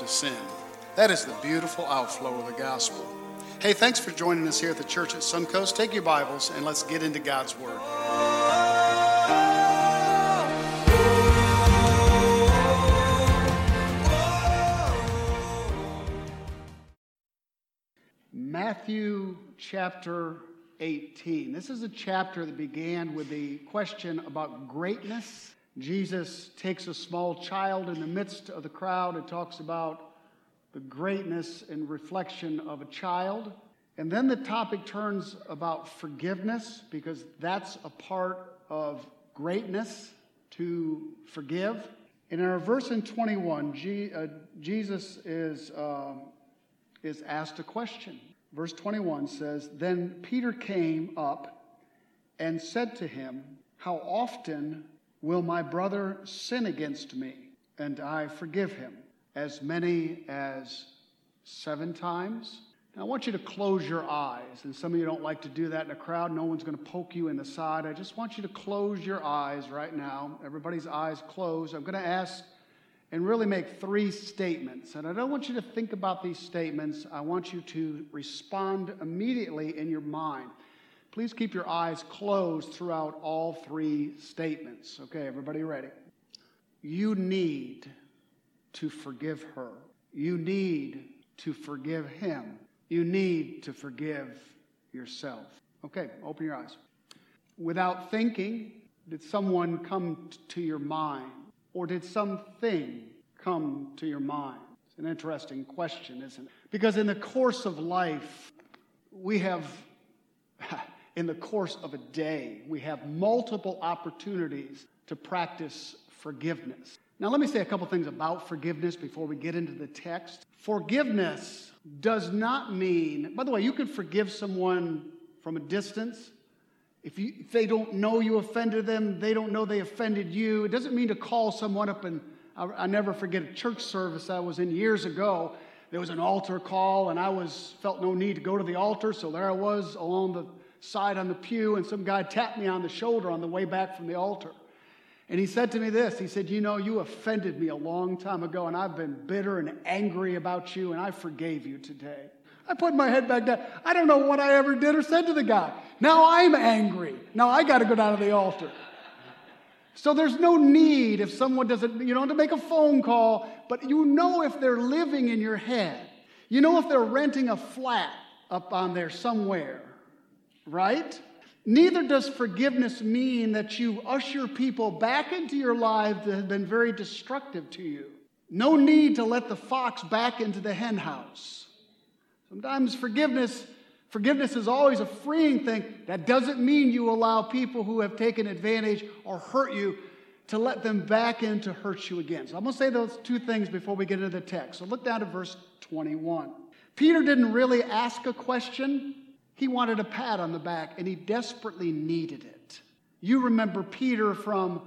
to sin. That is the beautiful outflow of the gospel. Hey, thanks for joining us here at the church at Suncoast. Take your Bibles and let's get into God's Word. Matthew chapter 18. This is a chapter that began with the question about greatness. Jesus takes a small child in the midst of the crowd and talks about the greatness and reflection of a child. And then the topic turns about forgiveness because that's a part of greatness to forgive. And in our verse in 21, G, uh, Jesus is, uh, is asked a question. Verse 21 says, Then Peter came up and said to him, How often will my brother sin against me and I forgive him? As many as seven times? Now, I want you to close your eyes. And some of you don't like to do that in a crowd. No one's going to poke you in the side. I just want you to close your eyes right now. Everybody's eyes closed. I'm going to ask and really make three statements. And I don't want you to think about these statements, I want you to respond immediately in your mind. Please keep your eyes closed throughout all three statements. Okay, everybody ready? You need to forgive her. You need to forgive him. You need to forgive yourself. Okay, open your eyes. Without thinking, did someone come to your mind? Or did something come to your mind? It's an interesting question, isn't it? Because in the course of life, we have, in the course of a day, we have multiple opportunities to practice forgiveness. Now, let me say a couple things about forgiveness before we get into the text. Forgiveness does not mean, by the way, you can forgive someone from a distance. If, you, if they don't know you offended them, they don't know they offended you. It doesn't mean to call someone up and I, I never forget a church service I was in years ago. There was an altar call, and I was felt no need to go to the altar, so there I was along the side on the pew, and some guy tapped me on the shoulder on the way back from the altar. And he said to me this He said, You know, you offended me a long time ago, and I've been bitter and angry about you, and I forgave you today. I put my head back down. I don't know what I ever did or said to the guy. Now I'm angry. Now I got to go down to the altar. So there's no need if someone doesn't, you know, to make a phone call, but you know if they're living in your head. You know if they're renting a flat up on there somewhere, right? Neither does forgiveness mean that you usher people back into your life that have been very destructive to you. No need to let the fox back into the henhouse. Sometimes forgiveness, forgiveness is always a freeing thing. That doesn't mean you allow people who have taken advantage or hurt you to let them back in to hurt you again. So I'm going to say those two things before we get into the text. So look down to verse 21. Peter didn't really ask a question. He wanted a pat on the back, and he desperately needed it. You remember Peter from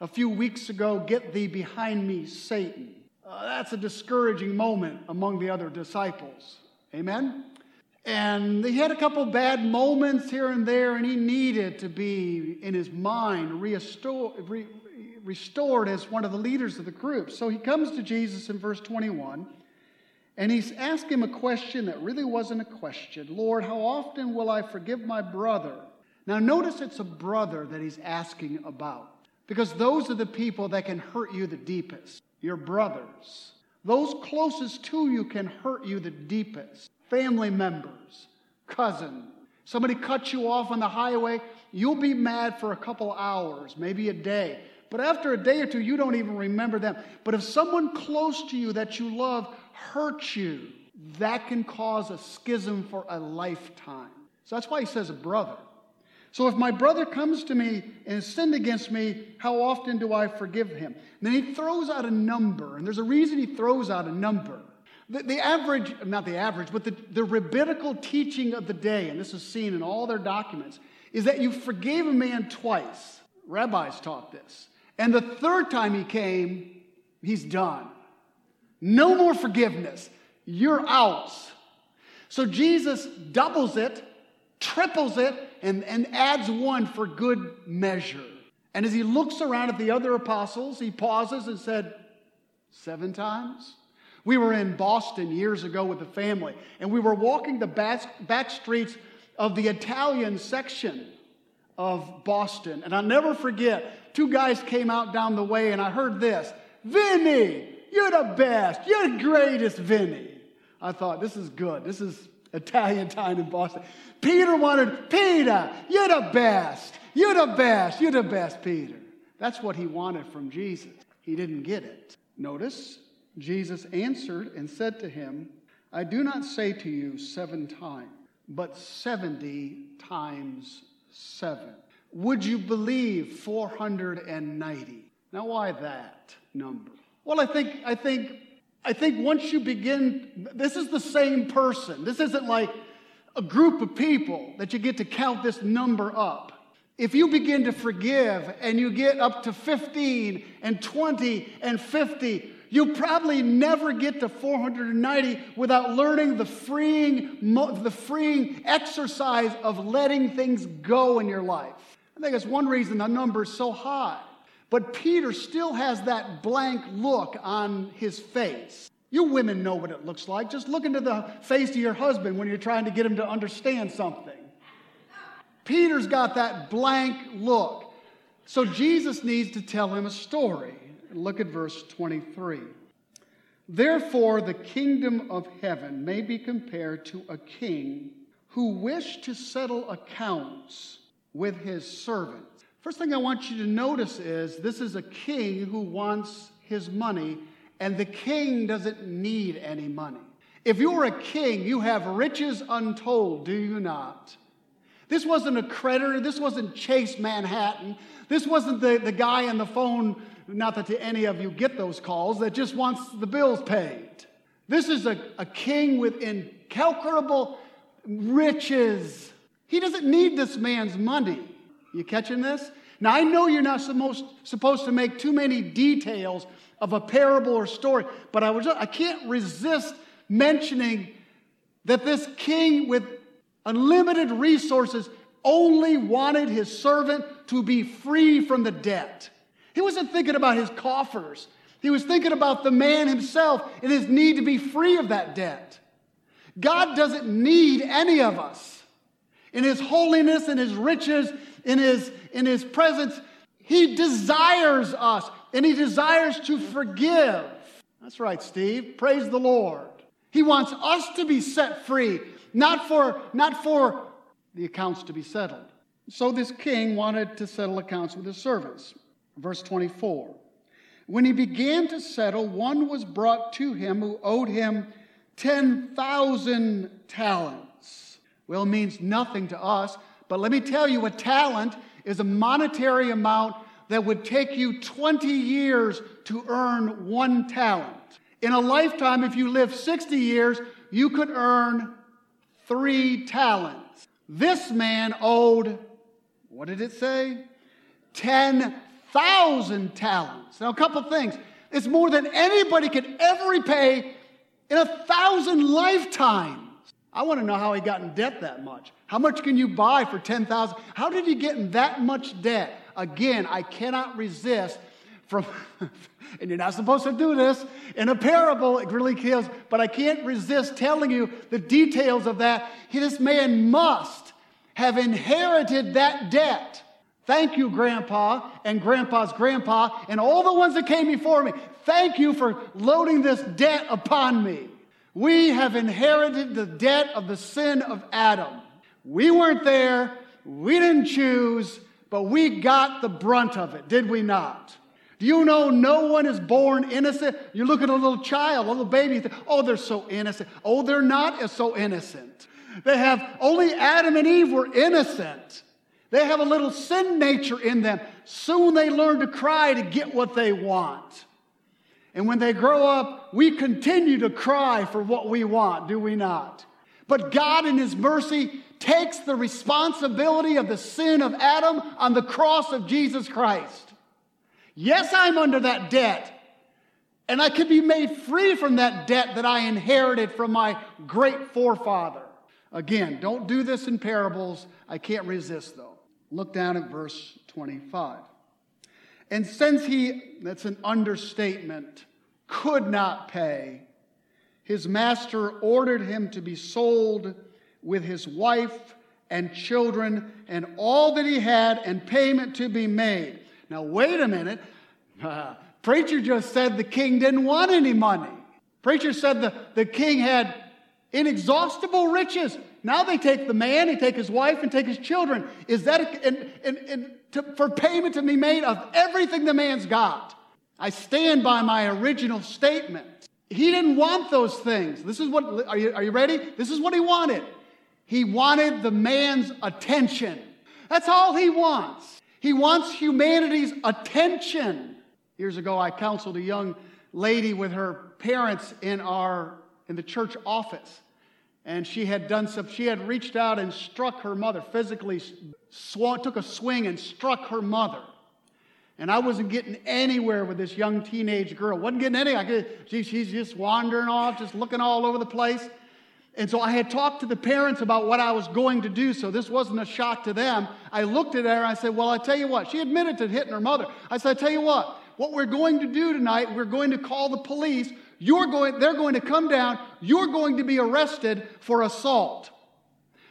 a few weeks ago get thee behind me, Satan. Uh, that's a discouraging moment among the other disciples. Amen? And he had a couple bad moments here and there, and he needed to be in his mind restored, re, restored as one of the leaders of the group. So he comes to Jesus in verse 21, and he's asked him a question that really wasn't a question Lord, how often will I forgive my brother? Now, notice it's a brother that he's asking about, because those are the people that can hurt you the deepest your brothers. Those closest to you can hurt you the deepest. Family members, cousin. Somebody cuts you off on the highway, you'll be mad for a couple hours, maybe a day. But after a day or two, you don't even remember them. But if someone close to you that you love hurts you, that can cause a schism for a lifetime. So that's why he says a brother. So if my brother comes to me and sinned against me, how often do I forgive him? And then he throws out a number, and there's a reason he throws out a number. The, the, average, not the average, but the, the rabbinical teaching of the day, and this is seen in all their documents, is that you forgave a man twice. Rabbis taught this. And the third time he came, he's done. No more forgiveness. You're out. So Jesus doubles it triples it, and, and adds one for good measure. And as he looks around at the other apostles, he pauses and said, Seven times? We were in Boston years ago with the family, and we were walking the back, back streets of the Italian section of Boston. And I'll never forget, two guys came out down the way, and I heard this Vinny, you're the best. You're the greatest, Vinny. I thought, this is good. This is Italian time in Boston. Peter wanted, Peter, you're the best. You're the best. You're the best, Peter. That's what he wanted from Jesus. He didn't get it. Notice, Jesus answered and said to him, I do not say to you seven times, but 70 times seven. Would you believe 490? Now, why that number? Well, I think, I think, I think once you begin, this is the same person. This isn't like a group of people that you get to count this number up. If you begin to forgive and you get up to 15 and 20 and 50, you probably never get to 490 without learning the freeing, the freeing exercise of letting things go in your life. I think that's one reason the number is so high. But Peter still has that blank look on his face. You women know what it looks like. Just look into the face of your husband when you're trying to get him to understand something. Peter's got that blank look. So Jesus needs to tell him a story. Look at verse 23. Therefore, the kingdom of heaven may be compared to a king who wished to settle accounts with his servants. First thing I want you to notice is this is a king who wants his money, and the king doesn't need any money. If you're a king, you have riches untold, do you not? This wasn't a creditor. This wasn't Chase Manhattan. This wasn't the, the guy on the phone, not that any of you get those calls, that just wants the bills paid. This is a, a king with incalculable riches. He doesn't need this man's money. You catching this? Now, I know you're not supposed, supposed to make too many details of a parable or story, but I, was, I can't resist mentioning that this king with unlimited resources, only wanted his servant to be free from the debt. He wasn't thinking about his coffers. He was thinking about the man himself and his need to be free of that debt. God doesn't need any of us. In his holiness and his riches, in his, in his presence, he desires us and he desires to forgive. That's right, Steve. Praise the Lord. He wants us to be set free not for, not for the accounts to be settled. So this king wanted to settle accounts with his servants. Verse 24. When he began to settle, one was brought to him who owed him 10,000 talents. Well, it means nothing to us, but let me tell you a talent is a monetary amount that would take you 20 years to earn one talent. In a lifetime, if you live 60 years, you could earn three talents. This man owed, what did it say? 10,000 talents. Now, a couple things. It's more than anybody could ever repay in a thousand lifetimes. I want to know how he got in debt that much. How much can you buy for 10,000? How did he get in that much debt? Again, I cannot resist from, and you're not supposed to do this in a parable, it really kills, but I can't resist telling you the details of that. This man must have inherited that debt. Thank you, Grandpa and Grandpa's grandpa, and all the ones that came before me. Thank you for loading this debt upon me. We have inherited the debt of the sin of Adam. We weren't there, we didn't choose, but we got the brunt of it, did we not? Do you know no one is born innocent? You look at a little child, a little baby, think, oh, they're so innocent. Oh, they're not so innocent. They have only Adam and Eve were innocent. They have a little sin nature in them. Soon they learn to cry to get what they want. And when they grow up, we continue to cry for what we want, do we not? But God, in His mercy, takes the responsibility of the sin of Adam on the cross of Jesus Christ. Yes, I'm under that debt. And I could be made free from that debt that I inherited from my great forefather. Again, don't do this in parables. I can't resist, though. Look down at verse 25. And since he, that's an understatement, could not pay, his master ordered him to be sold with his wife and children and all that he had and payment to be made. Now, wait a minute. Uh, preacher just said the king didn't want any money. Preacher said the, the king had inexhaustible riches. Now they take the man, they take his wife, and take his children. Is that a, and, and, and to, for payment to be made of everything the man's got? I stand by my original statement. He didn't want those things. This is what, are you, are you ready? This is what he wanted. He wanted the man's attention. That's all he wants. He wants humanity's attention. Years ago, I counseled a young lady with her parents in our in the church office, and she had done some. She had reached out and struck her mother physically, sw- took a swing and struck her mother. And I wasn't getting anywhere with this young teenage girl. wasn't getting any. I could, she, she's just wandering off, just looking all over the place. And so I had talked to the parents about what I was going to do, so this wasn't a shock to them. I looked at her and I said, Well, I tell you what, she admitted to hitting her mother. I said, I tell you what, what we're going to do tonight, we're going to call the police. You're going, they're going to come down, you're going to be arrested for assault.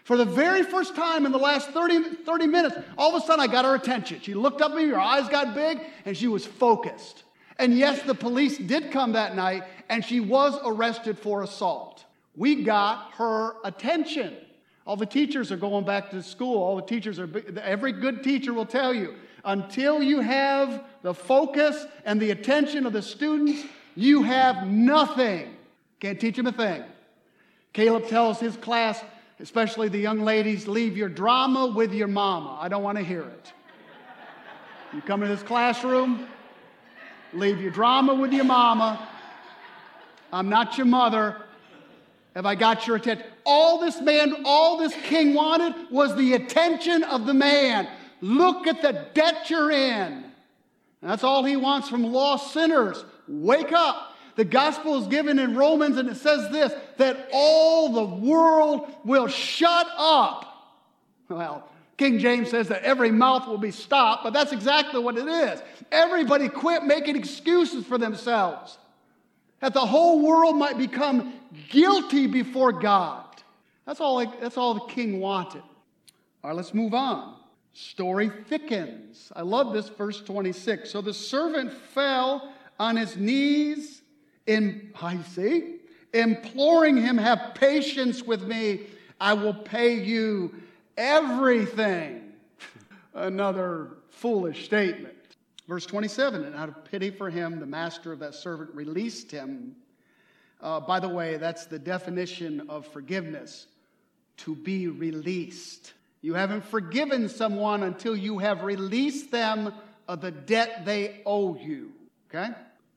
For the very first time in the last 30, 30 minutes, all of a sudden I got her attention. She looked up at me, her eyes got big, and she was focused. And yes, the police did come that night, and she was arrested for assault. We got her attention. All the teachers are going back to school. All the teachers are, every good teacher will tell you until you have the focus and the attention of the students, you have nothing. Can't teach them a thing. Caleb tells his class, especially the young ladies, leave your drama with your mama. I don't want to hear it. You come to this classroom, leave your drama with your mama. I'm not your mother. Have I got your attention? All this man, all this king wanted was the attention of the man. Look at the debt you're in. that's all he wants from lost sinners. Wake up. The gospel is given in Romans, and it says this that all the world will shut up. Well, King James says that every mouth will be stopped, but that's exactly what it is. Everybody quit making excuses for themselves that the whole world might become guilty before God. That's all, that's all the king wanted. All right, let's move on. Story thickens. I love this, verse 26. So the servant fell on his knees in, I see, imploring him, Have patience with me. I will pay you everything. Another foolish statement. Verse 27 And out of pity for him, the master of that servant released him. Uh, by the way, that's the definition of forgiveness to be released. You haven't forgiven someone until you have released them of the debt they owe you. Okay?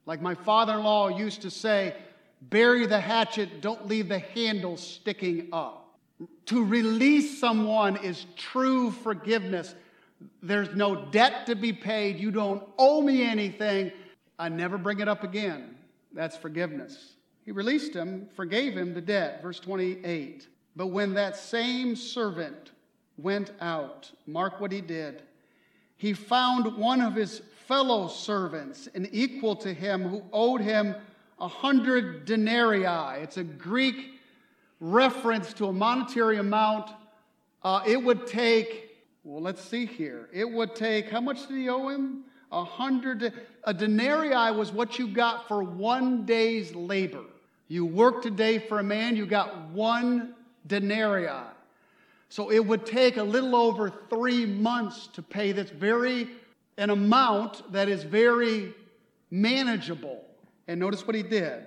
Like my father in law used to say, bury the hatchet, don't leave the handle sticking up. To release someone is true forgiveness. There's no debt to be paid. You don't owe me anything. I never bring it up again. That's forgiveness. He released him, forgave him the debt. Verse 28. But when that same servant went out, mark what he did. He found one of his fellow servants, an equal to him, who owed him a hundred denarii. It's a Greek reference to a monetary amount. Uh, it would take well, let's see here. It would take, how much did he owe him? A hundred. A denarii was what you got for one day's labor. You worked a day for a man, you got one denarii. So it would take a little over three months to pay this very, an amount that is very manageable. And notice what he did.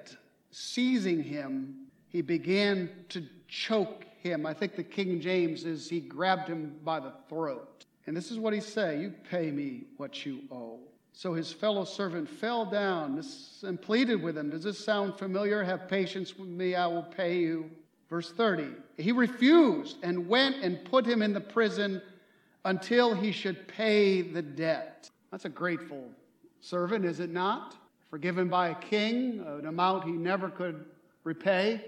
Seizing him, he began to choke him. I think the King James is he grabbed him by the throat. And this is what he said You pay me what you owe. So his fellow servant fell down and pleaded with him. Does this sound familiar? Have patience with me, I will pay you. Verse 30 He refused and went and put him in the prison until he should pay the debt. That's a grateful servant, is it not? Forgiven by a king, an amount he never could repay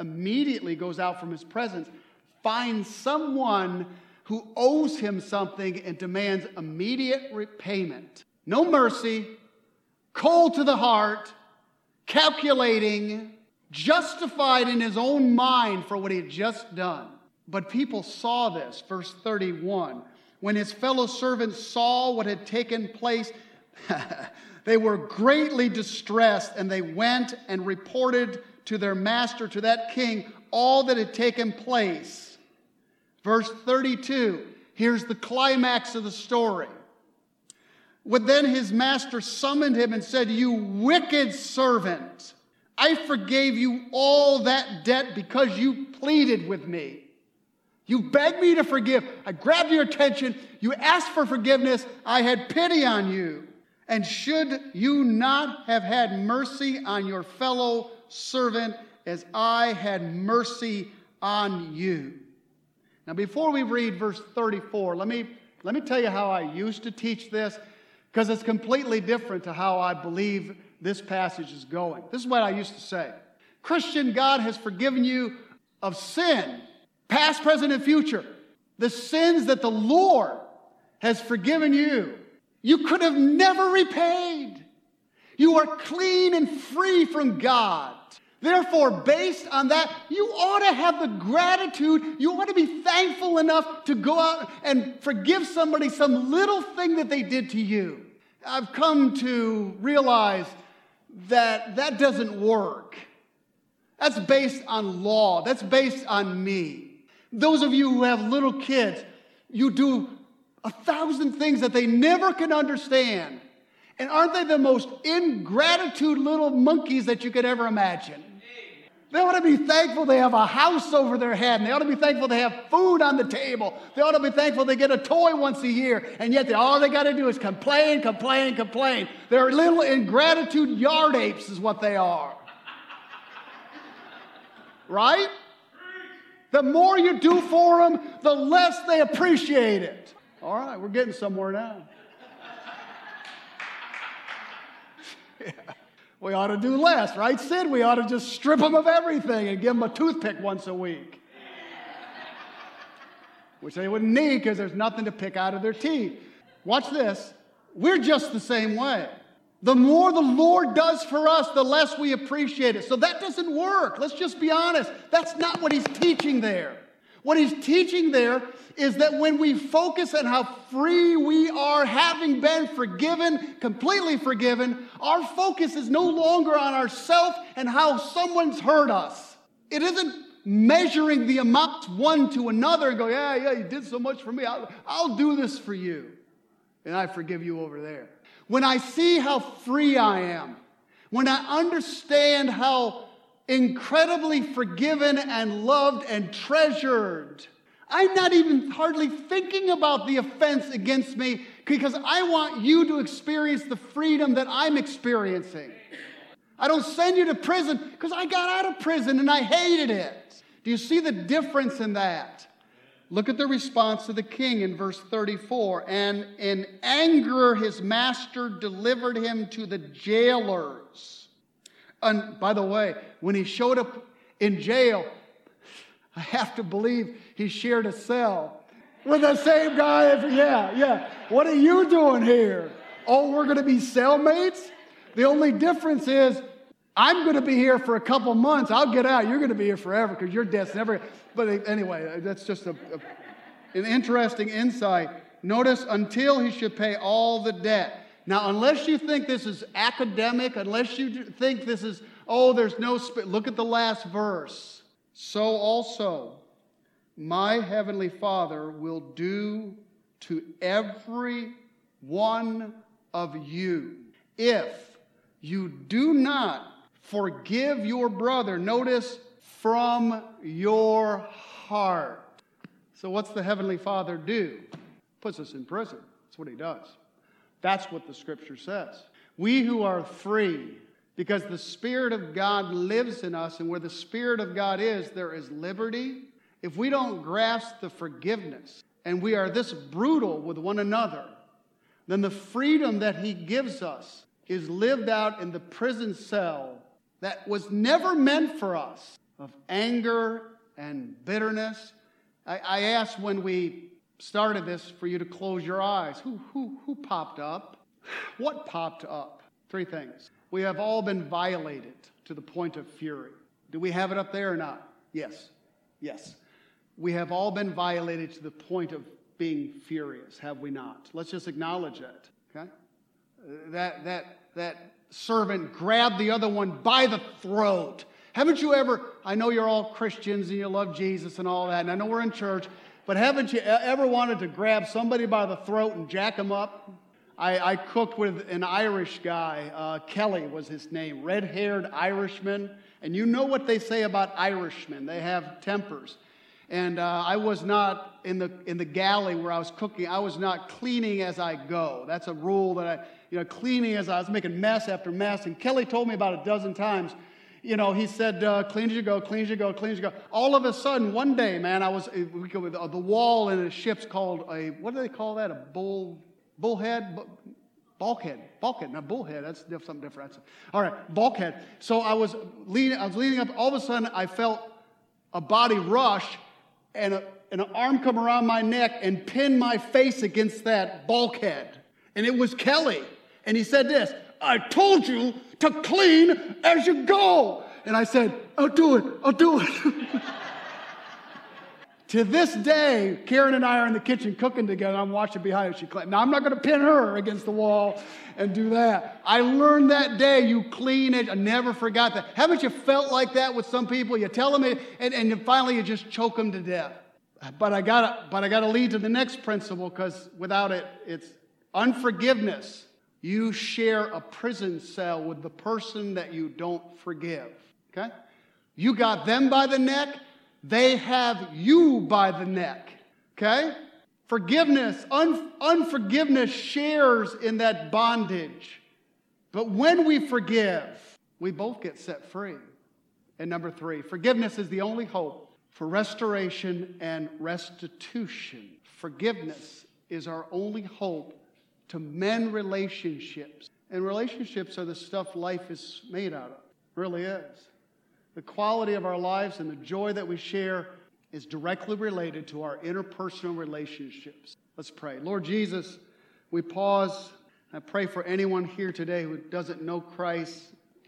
immediately goes out from his presence, finds someone who owes him something and demands immediate repayment. No mercy, cold to the heart. calculating, justified in his own mind for what he had just done. But people saw this, verse 31. When his fellow servants saw what had taken place, they were greatly distressed, and they went and reported to their master, to that king, all that had taken place. Verse 32, here's the climax of the story. When then his master summoned him and said, You wicked servant, I forgave you all that debt because you pleaded with me. You begged me to forgive. I grabbed your attention. You asked for forgiveness. I had pity on you. And should you not have had mercy on your fellow servant as I had mercy on you? Now, before we read verse 34, let me, let me tell you how I used to teach this because it's completely different to how I believe this passage is going. This is what I used to say Christian, God has forgiven you of sin, past, present, and future. The sins that the Lord has forgiven you you could have never repaid. You are clean and free from God. Therefore, based on that, you ought to have the gratitude, you ought to be thankful enough to go out and forgive somebody some little thing that they did to you. I've come to realize that that doesn't work. That's based on law, that's based on me. Those of you who have little kids, you do a thousand things that they never can understand. And aren't they the most ingratitude little monkeys that you could ever imagine? They ought to be thankful they have a house over their head, and they ought to be thankful they have food on the table. They ought to be thankful they get a toy once a year, and yet they, all they got to do is complain, complain, complain. They're little ingratitude yard apes, is what they are. right? The more you do for them, the less they appreciate it. All right, we're getting somewhere now. yeah. We ought to do less, right, Sid? We ought to just strip them of everything and give them a toothpick once a week. Which they wouldn't need because there's nothing to pick out of their teeth. Watch this. We're just the same way. The more the Lord does for us, the less we appreciate it. So that doesn't work. Let's just be honest. That's not what he's teaching there. What he's teaching there is that when we focus on how free we are, having been forgiven, completely forgiven, our focus is no longer on ourselves and how someone's hurt us. It isn't measuring the amounts one to another and go, yeah, yeah, you did so much for me. I'll, I'll do this for you. And I forgive you over there. When I see how free I am, when I understand how incredibly forgiven and loved and treasured. I'm not even hardly thinking about the offense against me because I want you to experience the freedom that I'm experiencing. I don't send you to prison because I got out of prison and I hated it. Do you see the difference in that? Look at the response to the king in verse 34. And in anger, his master delivered him to the jailers and by the way, when he showed up in jail, I have to believe he shared a cell with the same guy. Yeah, yeah. What are you doing here? Oh, we're going to be cellmates? The only difference is I'm going to be here for a couple months. I'll get out. You're going to be here forever because your death's never. But anyway, that's just a, a, an interesting insight. Notice until he should pay all the debt. Now, unless you think this is academic, unless you think this is, oh, there's no, sp-, look at the last verse. So also, my heavenly Father will do to every one of you if you do not forgive your brother, notice, from your heart. So, what's the heavenly Father do? Puts us in prison. That's what he does. That's what the scripture says. We who are free, because the Spirit of God lives in us, and where the Spirit of God is, there is liberty. If we don't grasp the forgiveness and we are this brutal with one another, then the freedom that He gives us is lived out in the prison cell that was never meant for us of anger and bitterness. I, I asked when we started this for you to close your eyes. Who, who, who popped up? What popped up? Three things. We have all been violated to the point of fury. Do we have it up there or not? Yes. Yes. We have all been violated to the point of being furious, have we not? Let's just acknowledge that, okay? Uh, that, that, that servant grabbed the other one by the throat. Haven't you ever, I know you're all Christians and you love Jesus and all that, and I know we're in church, but haven't you ever wanted to grab somebody by the throat and jack them up? I, I cooked with an Irish guy, uh, Kelly was his name, red haired Irishman. And you know what they say about Irishmen, they have tempers. And uh, I was not in the, in the galley where I was cooking, I was not cleaning as I go. That's a rule that I, you know, cleaning as I was making mess after mess. And Kelly told me about a dozen times you know, he said, uh, clean as you go, clean as you go, clean as you go. All of a sudden, one day, man, I was, we go uh, the wall in a ship's called a, what do they call that? A bull, bullhead? Bulkhead, bulkhead, not bullhead. That's something different. All right, bulkhead. So I was leaning, I was leaning up. All of a sudden, I felt a body rush, and, a, and an arm come around my neck and pin my face against that bulkhead. And it was Kelly. And he said this I told you to clean as you go. And I said, I'll do it, I'll do it. to this day, Karen and I are in the kitchen cooking together. I'm watching behind her. She clean. Now, I'm not going to pin her against the wall and do that. I learned that day you clean it. I never forgot that. Haven't you felt like that with some people? You tell them it, and, and finally you just choke them to death. But I got but I got to lead to the next principle because without it, it's unforgiveness you share a prison cell with the person that you don't forgive. Okay? You got them by the neck, they have you by the neck. Okay? Forgiveness, un- unforgiveness shares in that bondage. But when we forgive, we both get set free. And number three, forgiveness is the only hope for restoration and restitution. Forgiveness is our only hope to mend relationships. And relationships are the stuff life is made out of, really is. The quality of our lives and the joy that we share is directly related to our interpersonal relationships. Let's pray. Lord Jesus, we pause. I pray for anyone here today who doesn't know Christ,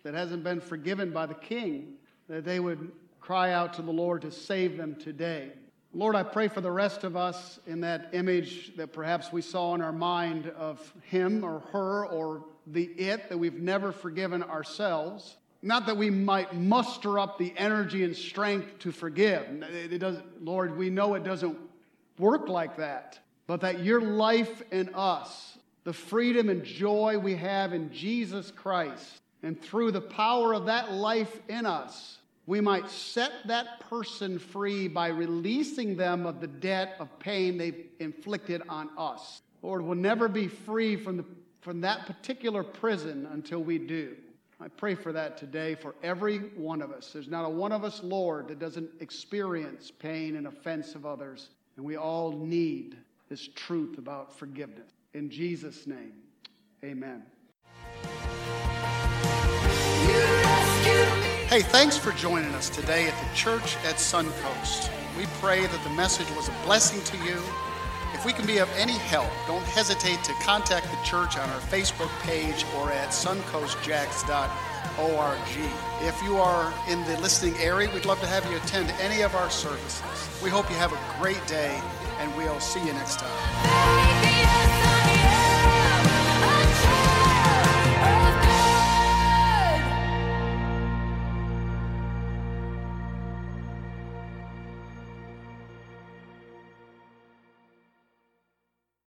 that hasn't been forgiven by the King, that they would cry out to the Lord to save them today. Lord, I pray for the rest of us in that image that perhaps we saw in our mind of him or her or the it that we've never forgiven ourselves. Not that we might muster up the energy and strength to forgive. It doesn't, Lord, we know it doesn't work like that. But that your life in us, the freedom and joy we have in Jesus Christ, and through the power of that life in us, we might set that person free by releasing them of the debt of pain they've inflicted on us. Lord, we'll never be free from, the, from that particular prison until we do. I pray for that today for every one of us. There's not a one of us, Lord, that doesn't experience pain and offense of others. And we all need this truth about forgiveness. In Jesus' name, amen. Hey, thanks for joining us today at the church at Suncoast. We pray that the message was a blessing to you. If we can be of any help, don't hesitate to contact the church on our Facebook page or at suncoastjacks.org. If you are in the listening area, we'd love to have you attend any of our services. We hope you have a great day, and we'll see you next time.